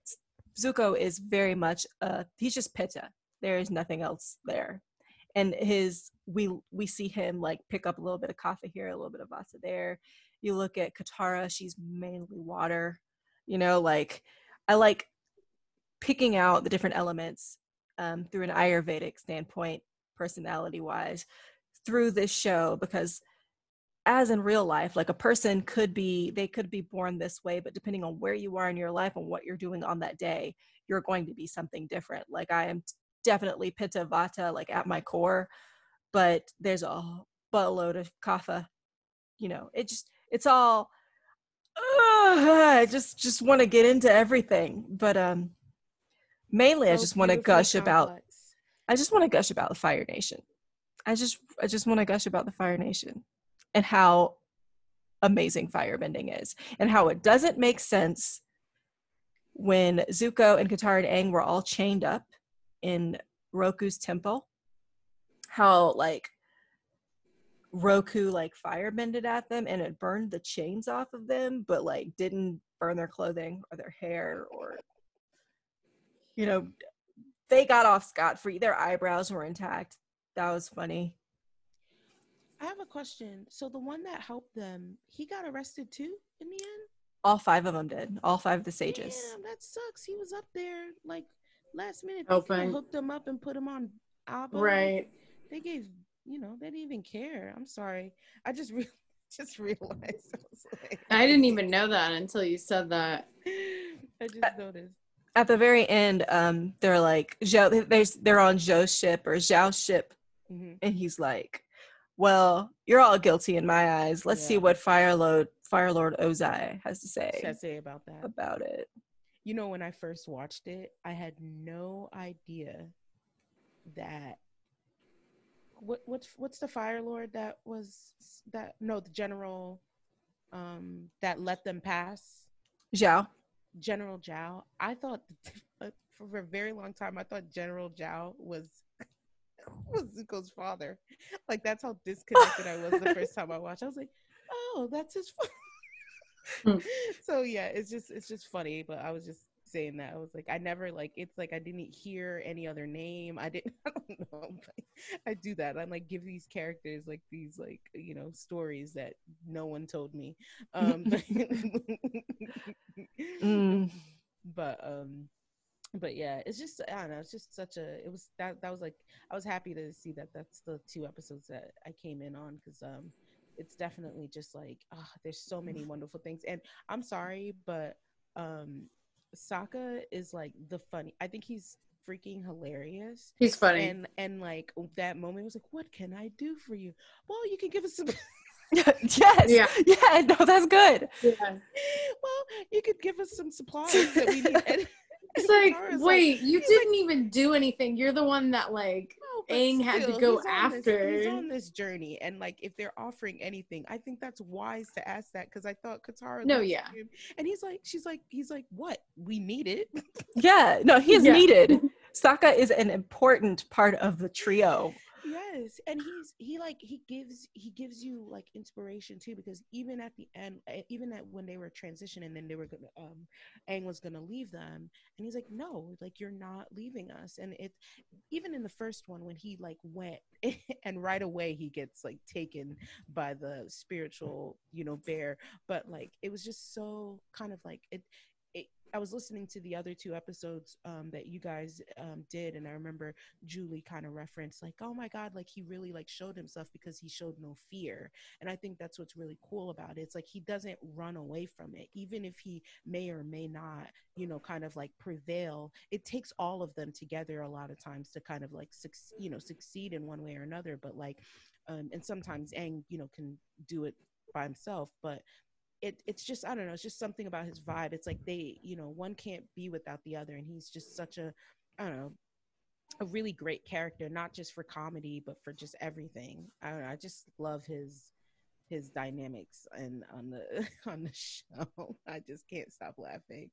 zuko is very much uh he's just pitta there is nothing else there. And his we we see him like pick up a little bit of kapha here a little bit of vata there. You look at katara she's mainly water you know like i like picking out the different elements um, through an ayurvedic standpoint personality wise through this show because as in real life like a person could be they could be born this way but depending on where you are in your life and what you're doing on that day you're going to be something different like i am definitely pitta vata like at my core but there's a buttload of kapha you know it just it's all i just just want to get into everything but um mainly i just want to gush about. I just want to gush about the Fire Nation. I just I just want to gush about the Fire Nation and how amazing firebending is and how it doesn't make sense when Zuko and Katara and Aang were all chained up in Roku's temple. How like Roku like firebended at them and it burned the chains off of them, but like didn't burn their clothing or their hair or you know they got off scot free. Their eyebrows were intact. That was funny. I have a question. So the one that helped them, he got arrested too in the end. All five of them did. All five of the sages. Damn, that sucks. He was up there like last minute. They coulda Helping. hooked him up and put him on Appa. Right. They gave, you know, they didn't even care. I'm sorry. I just really, just realized. I, was like, I didn't even know that until you said that. I just noticed. At the very end, um, they're like Zhao. They're they're on Zhou's ship or Zhao's ship, hmm and he's like, "Well, you're all guilty in my eyes. Let's see what Fire Lord Fire Lord Ozai has to say Should I say about that? about it." You know, when I first watched it, I had no idea that what what's what's the Fire Lord that was that no the general um that let them pass Zhao. General Zhao. I thought uh, for a very long time I thought General Zhao was was Zuko's father. Like that's how disconnected I was the first time I watched. I was like, oh, that's his father. Hmm. so yeah, it's just it's just funny. But I was just saying that I was like, I never like it's like I didn't hear any other name. I didn't. I don't know. I do that. I'm like give these characters like these like you know stories that no one told me. Um, Mm. but um but yeah it's just i don't know it's just such a it was that that was like i was happy to see that that's the two episodes that i came in on because um it's definitely just like ah, there's so many wonderful things and i'm sorry but um Sokka is like the funny i think he's freaking hilarious He's funny. and and like that moment was like what can i do for you well you can give us some yes. Yeah. Yeah. No, that's good. yeah. well you could give us some supplies that we need and, It's like, Katara's wait, you didn't even do anything. You're the one that like No, but Aang had to go he's on this- he's after. on this journey, and like if they're offering anything, I think that's wise to ask that because I thought Katara. No, yeah. him, and he's like, she's like, he's like, what? We need it. Yeah. No, he's Yeah. needed. Sokka is an important part of the trio. Yes, and he's he like he gives he gives you like inspiration too because even at the end, eh, even at when they were transitioning, then they were gonna um, Aang was gonna leave them, and he's like, no, like you're not leaving us, and it even in the first one when he like went and right away he gets like taken by the spiritual you know bear but like it was just so kind of like it, it i was listening to the other two episodes um that you guys um did and i remember julie kind of referenced like oh my god like he really like showed himself because he showed no fear. And i think that's what's really cool about it. It's like he doesn't run away from it. Even if he may or may not you know kind of like prevail it takes all of them together a lot of times to kind of like you know succeed in one way or another. But like um and sometimes Aang you know can do it by himself. But it it's just I don't know it's just something about his vibe. It's like they you know one can't be without the other and he's just such a I don't know a really great character not just for comedy but for just everything. I don't know I just love his his dynamics and on the on the show. I just can't stop laughing.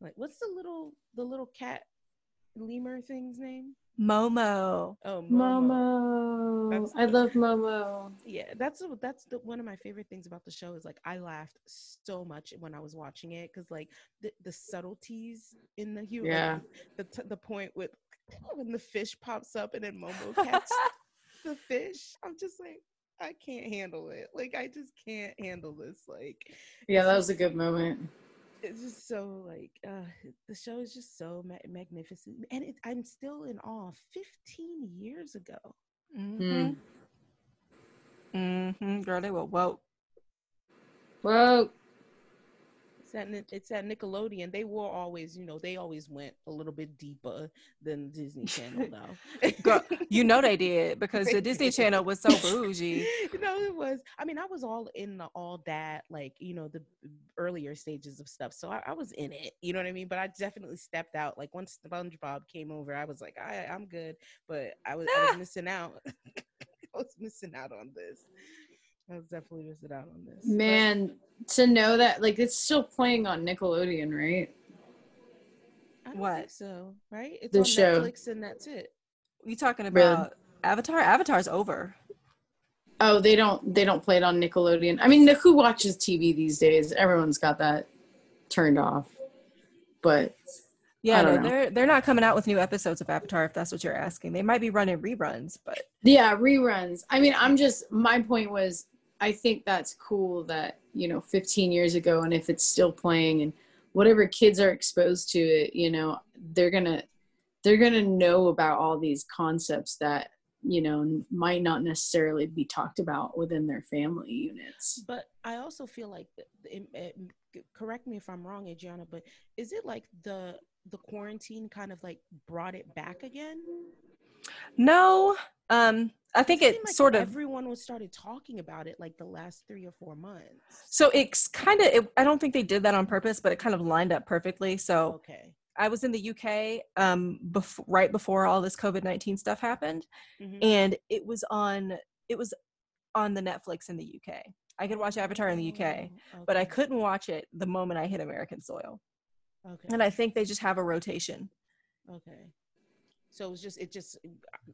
Like what's the little the little cat lemur thing's name Momo. oh Momo. Momo. I love Momo. yeah that's that's the, one of my favorite things about the show is like i laughed so much when i was watching it because like the, the subtleties in the humor Yeah. the, t- the point with when the fish pops up and then momo catches the fish i'm just like i can't handle it like i just can't handle this like Yeah, that was a good moment. It's just so like uh the show is just so ma- magnificent and it, i'm still in awe 15 years ago Mm-hmm. Mm-hmm. Girl, they were woke. Whoa. It's at, it's at Nickelodeon. They were always, you know, they always went a little bit deeper than Disney Channel though. Girl, you know they did because the Disney Channel was so bougie. you know, it was. I mean, I was all in the all that, like, you know, the earlier stages of stuff. So I, I was in it. You know what I mean? But I definitely stepped out. Like once SpongeBob came over, I was like, I, I'm good. But I was, I was missing out. I was missing out on this. I was definitely missing out on this. But- Man, to know that like it's still playing on Nickelodeon, right? I don't What? think so, right? It's The on show. Netflix and that's it. You talking Really? about Avatar? Avatar's over. Oh, they don't they don't play it on Nickelodeon. I mean, who watches TV these days? Everyone's got that turned off. But Yeah, I don't no, know. they're they're not coming out with new episodes of Avatar if that's what you're asking. They might be running reruns, but yeah, reruns. I mean, I'm just my point was I think that's cool that, you know, 15 years ago and if it's still playing and whatever kids are exposed to it, you know, they're to they're to know about all these concepts that you know might not necessarily be talked about within their family units But I also feel like, it, it- correct me if I'm wrong, Adriana, but is it like the the quarantine kind of like brought it back again? No, um, I think it seemed like sort of. everyone was started talking about it like the last three or four months. So it's kind of. It, I don't think they did that on purpose, but it kind of lined up perfectly. So Okay. I was in the UK um, bef- right before all this COVID nineteen stuff happened, Mhm. and it was on. It was on the Netflix in the UK. I could watch Avatar in the UK, Oh, but I couldn't watch it the moment I hit American soil. Okay. And I think they just have a rotation. Okay. So it was just it just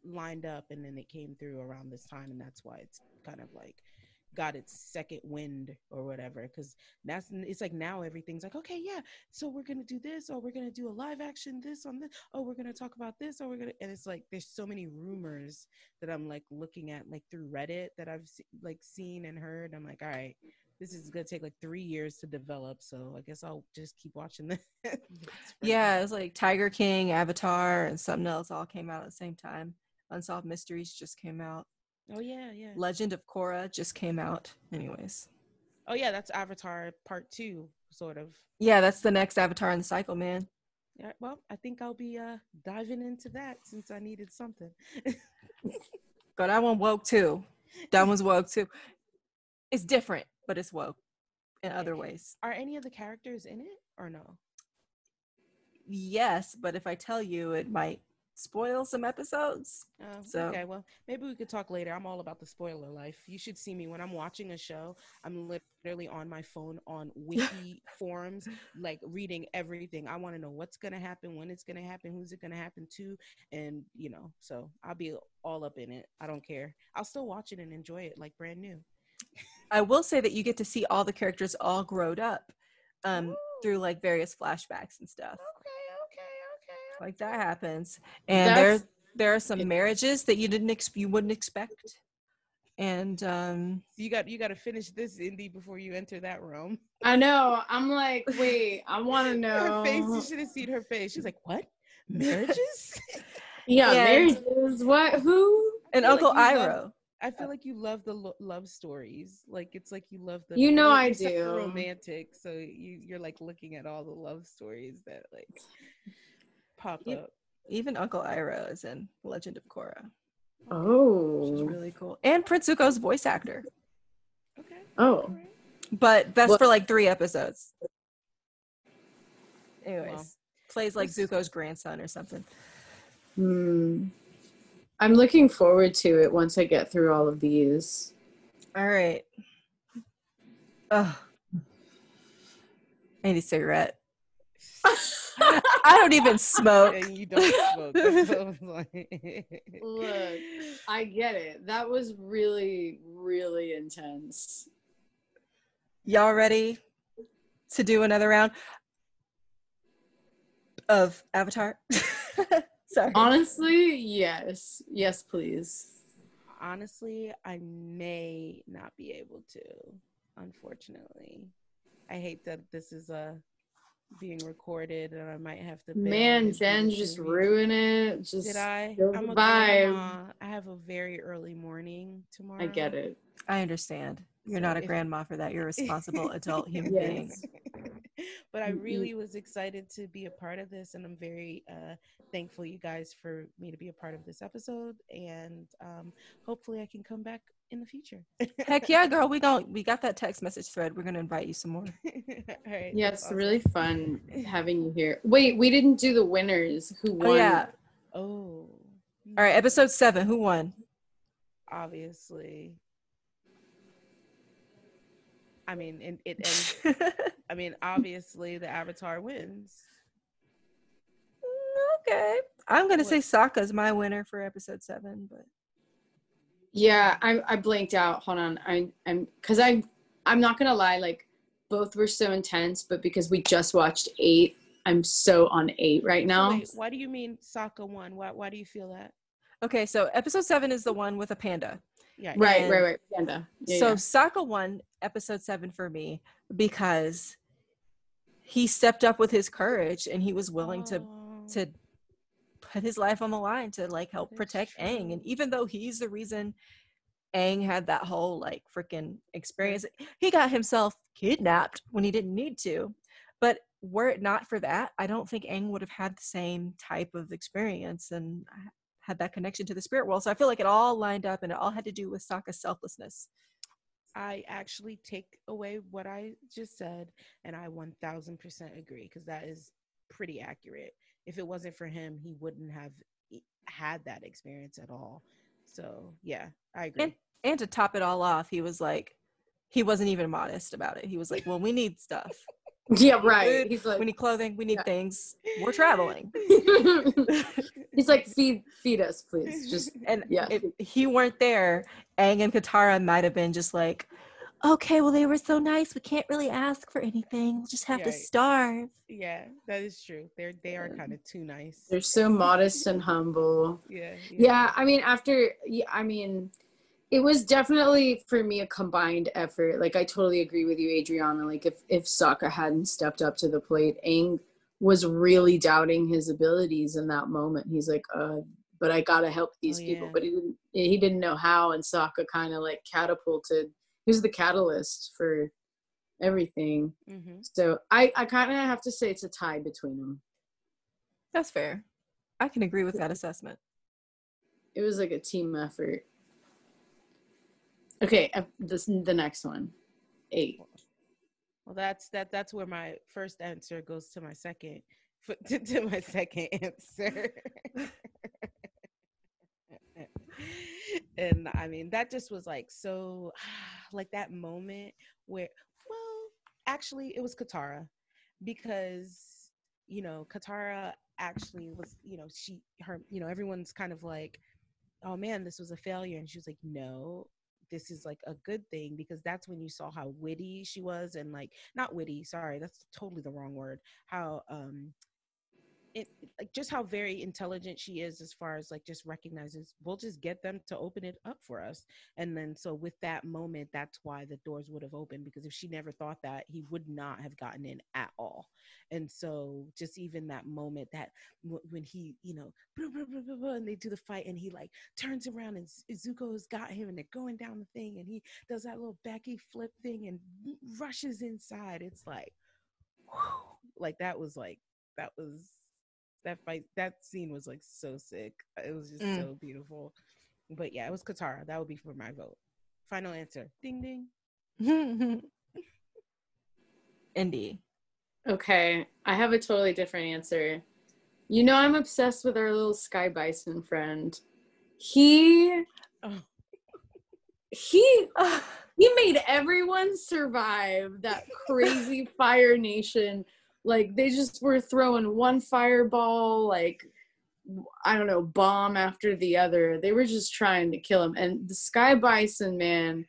lined up and then it came through around this time and that's why it's kind of like got its second wind or whatever because that's it's like now everything's like okay yeah so we're gonna do this or we're gonna do a live action this on this oh we're gonna talk about this or we're gonna and it's like there's so many rumors that i'm like looking at like through reddit that i've like seen and heard. I'm like all right this is gonna take like three years to develop so i guess i'll just keep watching this Yeah, now. it was like Tiger King, Avatar, and something else all came out at the same time. Unsolved Mysteries just came out. oh yeah yeah Legend of Korra just came out. Anyways. Oh yeah, that's Avatar Part Two, sort of. Yeah, that's the next Avatar in the cycle, man. Yeah. Well, I think I'll be uh diving into that since I needed something. But that one woke too. That one's woke too. It's different, but it's woke in other ways. Are any of the characters in it or no? Yes, but if I tell you, it might spoil some episodes. Oh, So- okay. Well, maybe we could talk later. I'm all about the spoiler life. You should see me when I'm watching a show. I'm literally on my phone on wiki forums, like reading everything. I want to know what's gonna happen, when it's gonna happen, who's it gonna happen to, and you know. So I'll be all up in it. I don't care. I'll still watch it and enjoy it like brand new. I will say that you get to see all the characters all growed up um, through like various flashbacks and stuff. Okay, okay, okay. Like that happens, and there That's- there are some marriages that you didn't ex- you wouldn't expect, and um, You got you got to finish this Indy before you enter that room. i know i'm like wait i want to know Her face, you should have seen her face. She's like, "What? Marriages?" yeah And- marriages what who and feel like Uncle you love- Iroh. I feel like you love the lo- love stories. Like it's like you love the. You know I you're such a do. Romantic, so you you're like looking at all the love stories that like pop You- up. Even Uncle Iroh is in Legend of Korra, Oh, which is really cool. And Prince Zuko's voice actor, Okay. oh alright. but that's What- for like three episodes. Anyways, Well, plays like Zuko's grandson or something. hmm. I'm looking forward to it once i get through all of these All right. Oh, I need a cigarette. I don't even smoke. And you don't smoke. That's what I was like. Look, I get it. That was really, really intense. Y'all ready to do another round of Avatar? Sorry. Honestly, yes. Yes, please. Honestly, I may not be able to. Unfortunately, I hate that this is uh being recorded, and I might have to. Man, and do Jen this just ruin it. Just Did I? I'm a vibe. I have a very early morning tomorrow. I get it. I understand. You're So not a if- grandma for that. You're a responsible adult human Yes. being. But I really was excited to be a part of this, and I'm very uh, thankful you guys for me to be a part of this episode. And um, hopefully, I can come back in the future. Heck yeah, girl. We gon' we got that text message thread. We're gonna invite you some more. All right. Yeah, it's awesome. really fun having you here. Wait, we didn't do the winners. Who won? Oh yeah. Oh. All right, episode seven. Who won? Obviously. I mean, and it. And, I mean, obviously, the Avatar wins. Mm, okay. I'm gonna What- say Sokka's my winner for episode seven, but Yeah, I I blanked out. Hold on. I I'm because I I'm not gonna lie, like both were so intense, but because we just watched eight, I'm so on eight right now. wait, why do you mean Sokka won? Why? Why do you feel that? okay. So episode seven is the one with a panda. Yeah. Right, And right, right. Panda. Yeah, so yeah. Sokka won episode seven for me because he stepped up with his courage and he was willing to Oh. to put his life on the line to like help That's protect Aang. And even though he's the reason Aang had that whole like freaking experience, he got himself kidnapped when he didn't need to. But were it not for that, I don't think Aang would have had the same type of experience and h- had that connection to the spirit world. So I feel like it all lined up and it all had to do with Sokka's selflessness. I actually take away what I just said, and I 1000% agree because that is pretty accurate. If it wasn't for him, he wouldn't have had that experience at all. So, yeah, I agree. And and to top it all off, he was like, he wasn't even modest about it. He was like, "Well, we need stuff. Yeah, right. Food, He's like, we need clothing. We need Yeah. things. We're traveling." he's like, feed, feed us, please. Just And Yeah. if he weren't there, Aang and Katara might have been just like, "Okay, well, they were so nice. We can't really ask for anything. We'll just have to Right. starve." yeah, that is true. They're they are Yeah. kind of too nice. they're so modest and humble. yeah, Yeah, I mean, after, yeah, I mean, it was definitely for me a combined effort. Like, I totally agree with you, Adriana. Like, if if Sokka hadn't stepped up to the plate, Aang was really doubting his abilities in that moment. He's like, uh, but I gotta help these Oh, people. yeah. But he didn't. He didn't know how, and Sokka kind of like catapulted. He was the catalyst for everything. hmm So I, I kind of have to say it's a tie between them. That's fair. I can agree with that assessment. It was like a team effort. Okay, uh, this the next one, eight. Well, that's that. That's where my first answer goes to my second, to, to my second answer. and I mean, that just was like so, like that moment where, well, actually, it was Katara, because you know, Katara actually was, you know, she, her, you know, everyone's kind of like, oh man, this was a failure, and she was like, no, this is like a good thing because that's when you saw how witty she was and like not witty sorry that's totally the wrong word how um it like just how very intelligent she is as far as like just recognizes we'll just get them to open it up for us. And then so with that moment that's why the doors would have opened because if she never thought that he would not have gotten in at all. And so just even that moment that when he you know and they do the fight and he like turns around and zuko's got him and they're going down the thing and he does that little backy flip thing and rushes inside. It's like like that was like that was that fight that scene was like so sick it was just Mm. so beautiful but yeah it was katara that would be for my vote final answer ding ding Indy. Okay, I have a totally different answer. You know, I'm obsessed with our little Sky Bison friend. He oh he he made everyone survive that crazy fire nation like they just were throwing one fireball like i don't know bomb after the other. They were just trying to kill him. And the sky bison man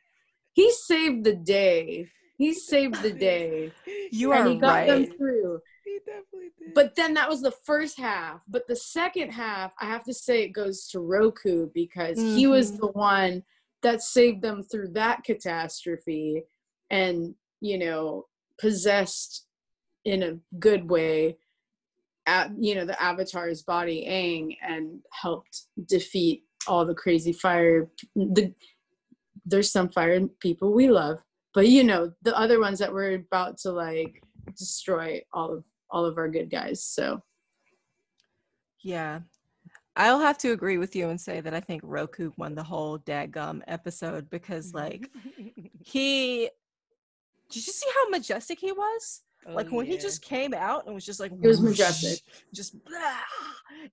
he saved the day. He saved the day. You and are he got right. them through. He definitely did. But then that was the first half. But the second half i have to say it goes to roku because he was Mhm. the one that saved them through that catastrophe and you know possessed in a good way at you know the avatar's body Aang and helped defeat all the crazy fire the there's some fire people we love but you know the other ones that were about to like destroy all of all of our good guys so Yeah. I'll have to agree with you and say that I think Roku won the whole dadgum episode because like he did you see how majestic he was? Oh, like when he just came out and was just like It was whoosh, majestic. just blah.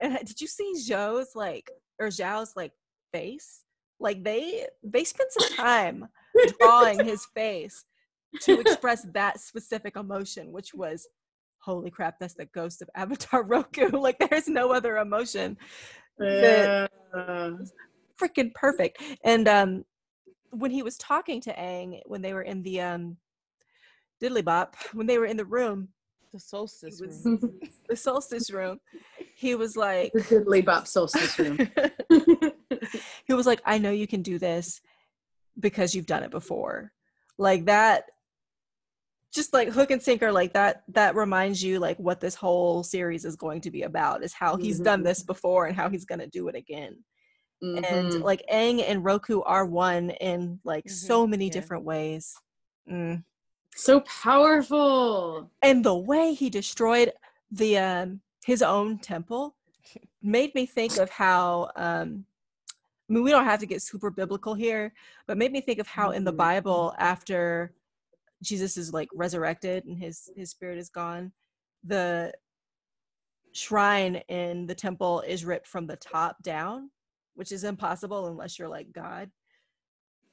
and did you see Zhou's like or Zhao's like face? Like they they spent some time drawing his face to express that specific emotion, which was holy crap, that's the ghost of Avatar Roku. like there's no other emotion. Yeah. Freaking perfect. And um when he was talking to Aang when they were in the um diddly bop, when they were in the room, the solstice was- room. the solstice room, he was like the diddly bop solstice room he was like, I know you can do this because you've done it before. Like that just like hook and sinker like that that reminds you like what this whole series is going to be about is how he's done Mhm. this before and how he's going to do it again and Mhm. like Aang and Roku are one in like so many yeah. different ways. Mm. So powerful. And the way he destroyed the um his own temple made me think of how um I mean we don't have to get super biblical here, but made me think of how in the Mhm. Bible after Jesus is like resurrected and his his spirit is gone, the shrine in the temple is ripped from the top down, which is impossible unless you're like God.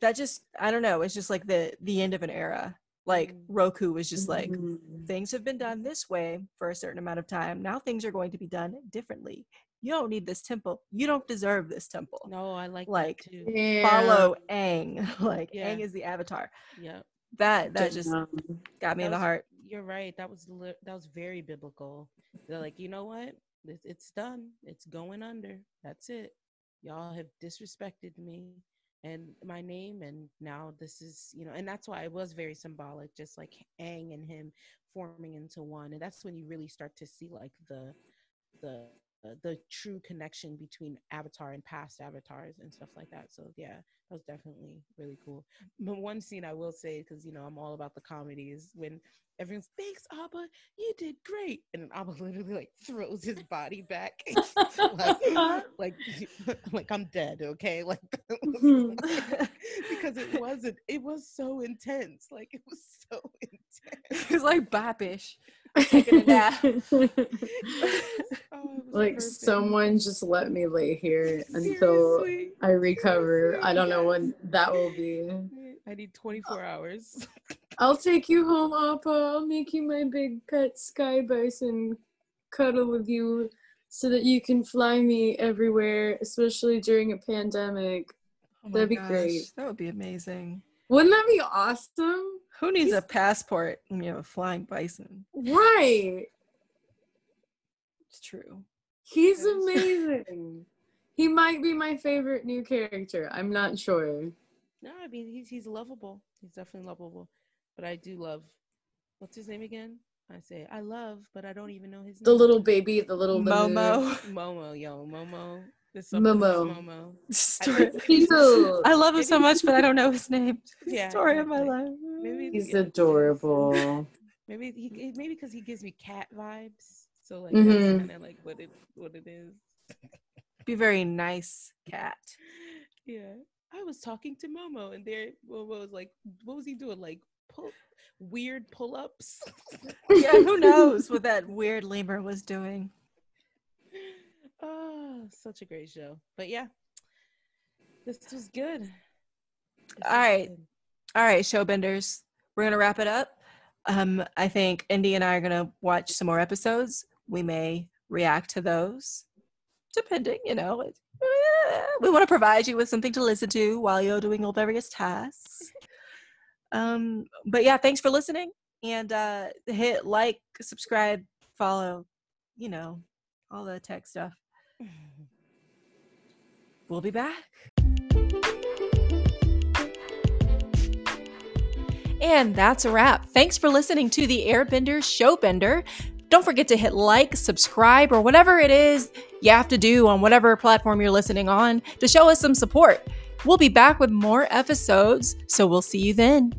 That just I don't know, it's just like the the end of an era. Like Mm. Roku was just like Mhm. things have been done this way for a certain amount of time. Now things are going to be done differently. You don't need this temple. You don't deserve this temple. No, I like Like, that too. Yeah. Follow Aang. Like Yeah. Aang is the avatar. Yeah. That that just Damn. got me in the was- heart. You're right. That was li- that was very biblical. They're like, you know what? It's, it's done. It's going under. That's it. Y'all have disrespected me and my name, and now this is, you know, and that's why it was very symbolic, just like Aang and him forming into one, and that's when you really start to see like the the uh, the true connection between Avatar and past avatars and stuff like that. So yeah, that was definitely really cool. But one scene I will say, because you know I'm all about the comedies when everyone's thanks Appa, you did great, and then Appa literally like throws his body back, like like like I'm dead, okay, like mm-hmm. because it wasn't, it was so intense, like it was so intense. He's like Bapish. Taking a nap. Oh, like perfect. someone just let me lay here until Seriously. I recover. I don't know when that will be. I need 24 hours. I'll take you home, Appa. I'll make you my big pet sky bison, cuddle with you so that you can fly me everywhere, especially during a pandemic. Oh That'd be gosh, great. That would be amazing. Wouldn't that be awesome? Who needs a passport when you have a flying bison? Right. It's true. He's amazing. he might be my favorite new character. I'm not sure. No, I mean he's he's lovable. He's definitely lovable. But I do love what's his name again? I say I love, but I don't even know his The name. The little baby, the little lemur. Momo. Momo, yo, Momo. There's something about Momo. Momo. Story- Cute. I love him so much, but I don't know his name. Yeah, Story of my life. Maybe He's yeah. adorable. Maybe he maybe because he gives me cat vibes. So like mm-hmm. that's kind of like what it what it is. Be very nice cat. Yeah. I was talking to Momo and there Momo was like, what was he doing? Like pull weird pull ups. Yeah, who knows what that weird lemur was doing? oh, such a great show. But yeah. This was good. This All was right. good. All right, showbenders. We're gonna wrap it up. Um, I think Indy and I are gonna watch some more episodes. We may react to those, depending. You know, it, we want to provide you with something to listen to while you're doing your various tasks. Um, but yeah, thanks for listening, and uh, hit like, subscribe, follow. You know, all the tech stuff. We'll be back. And that's a wrap. Thanks for listening to the Airbender Showbender. Don't forget to hit like, subscribe, or whatever it is you have to do on whatever platform you're listening on to show us some support. We'll be back with more episodes, so we'll see you then.